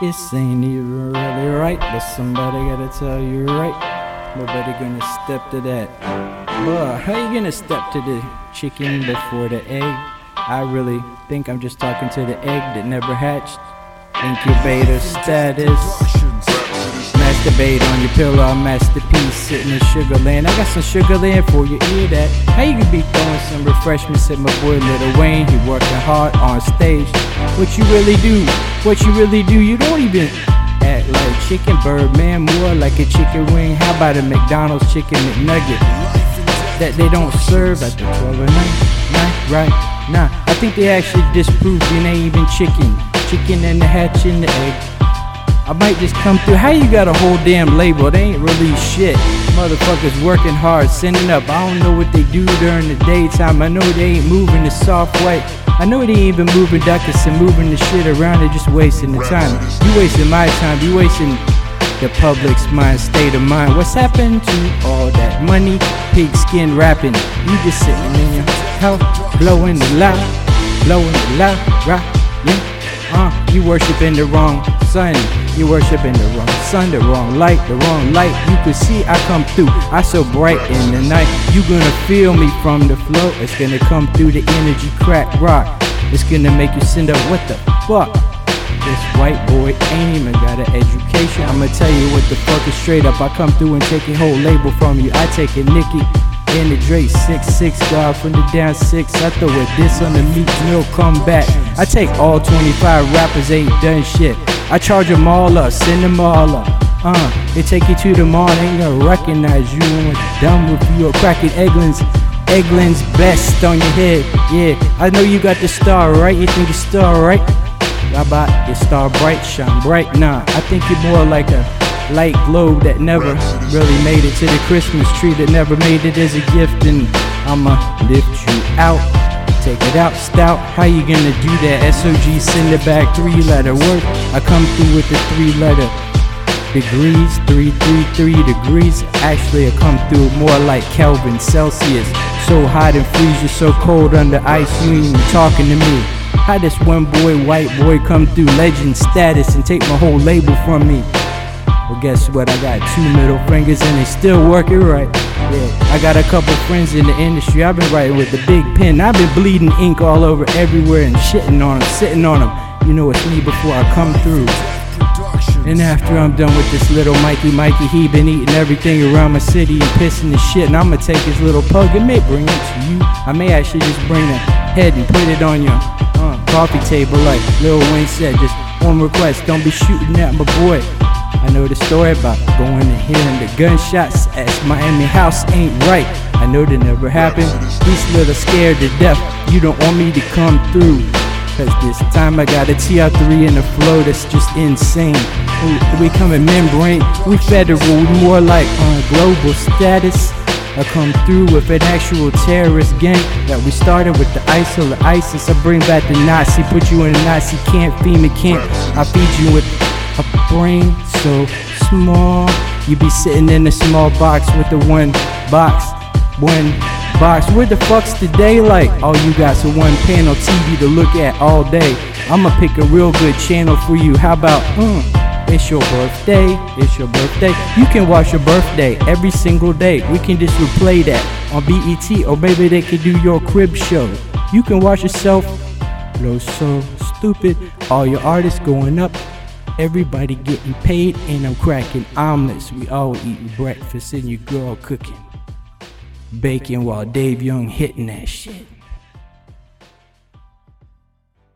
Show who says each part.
Speaker 1: This ain't even really right, but somebody gotta tell you right. Nobody gonna step to that. But how you gonna step to the chicken before the egg? I really think I'm just talking to the egg that never hatched. Incubator status. Masturbate on your pillow, masterpiece sitting in sugar Sugarland. I got some sugar Sugarland for you, hear that? How you could be throwing some refreshments at my boy Little Wayne? He working hard on stage. What you really do? What you really do? You don't even act like chicken bird, man. More like a chicken wing. How about a McDonald's chicken McNugget that they don't serve at the 12 of night? Nah, right? Nah, I think they actually disproved it ain't even chicken. Chicken and the hatch and the egg. I might just come through. How you got a whole damn label? They ain't really shit. Motherfuckers working hard, sending up. I don't know what they do during the daytime. I know they ain't moving the soft white. I know they ain't even moving duckets and moving the shit around. They're just wasting the time. You wasting my time. You wasting the public's mind, state of mind. What's happened to all that money? Pigskin rapping. You just sitting in your house, blowing the loud, blowing the loud, right? Yeah. Uh, you worshiping the wrong sun. You worshiping the wrong sun, the wrong light, the wrong light. You can see I come through. I so bright in the night. You gonna feel me from the flow. It's gonna come through the energy crack rock. It's gonna make you send up. What the fuck? This white boy ain't even got an education. I'ma tell you what the fuck is straight up. I come through and take a whole label from you. I take a Nicki and the Drake six six God from the down six. I throw a diss on the Meek Mill come back. I take all 25 rappers ain't done shit. I charge them all up, send them all up. Uh, they take you to the mall, they ain't gonna recognize you. And what's done with you, a cracking Eggland's, Eggland's best on your head. Yeah, I know you got the star, right? You think the star, right? How about your star bright, shine bright? Nah, I think you're more like a light globe that never really made it to the Christmas tree, that never made it as a gift. And I'ma lift you out, take it out, stout. How you gonna do that? SOG, send it back, three letter word. I come through with the three letter degrees, three, three, three degrees. Actually, I come through more like Kelvin Celsius. So hot and freeze, you so cold under ice, you ain't even talking to me. How this one boy, white boy, come through legend status and take my whole label from me? Well, guess what? I got two middle fingers and they still working right. I got a couple friends in the industry. I've been writing with the big pen. I've been bleeding ink all over everywhere and shitting on them, sitting on them. You know it's me before I come through. And after I'm done with this little Mikey Mikey, he been eating everything around my city and pissing the shit. And I'ma take his little pug and may bring it to you. I may actually just bring the head and put it on your uh, coffee table like Lil Wayne said. Just one request, don't be shooting at my boy. I know the story about going and hearing the gunshots at Miami House ain't right. I know that never happened. He's little scared to death. You don't want me to come through. Cause this time I got a TR3 in the flow that's just insane. We, coming membrane, we federal, we more like on global status. I come through with an actual terrorist gang that we started with the ISIL, the ISIS. I bring back the Nazi, put you in a Nazi camp, FEMA camp. I feed you with a brain so small. You be sitting in a small box with the one box, one box. Where the fuck's the daylight? All you got's a one panel TV to look at all day. I'ma pick a real good channel for you. How about, mm, it's your birthday, it's your birthday. You can watch your birthday every single day. We can just replay that on BET, or maybe they could do your crib show. You can watch yourself. No, so stupid. All your artists going up. Everybody getting paid, and I'm cracking omelets. We all eating breakfast, and your girl cooking bacon while Dave Young hitting that shit.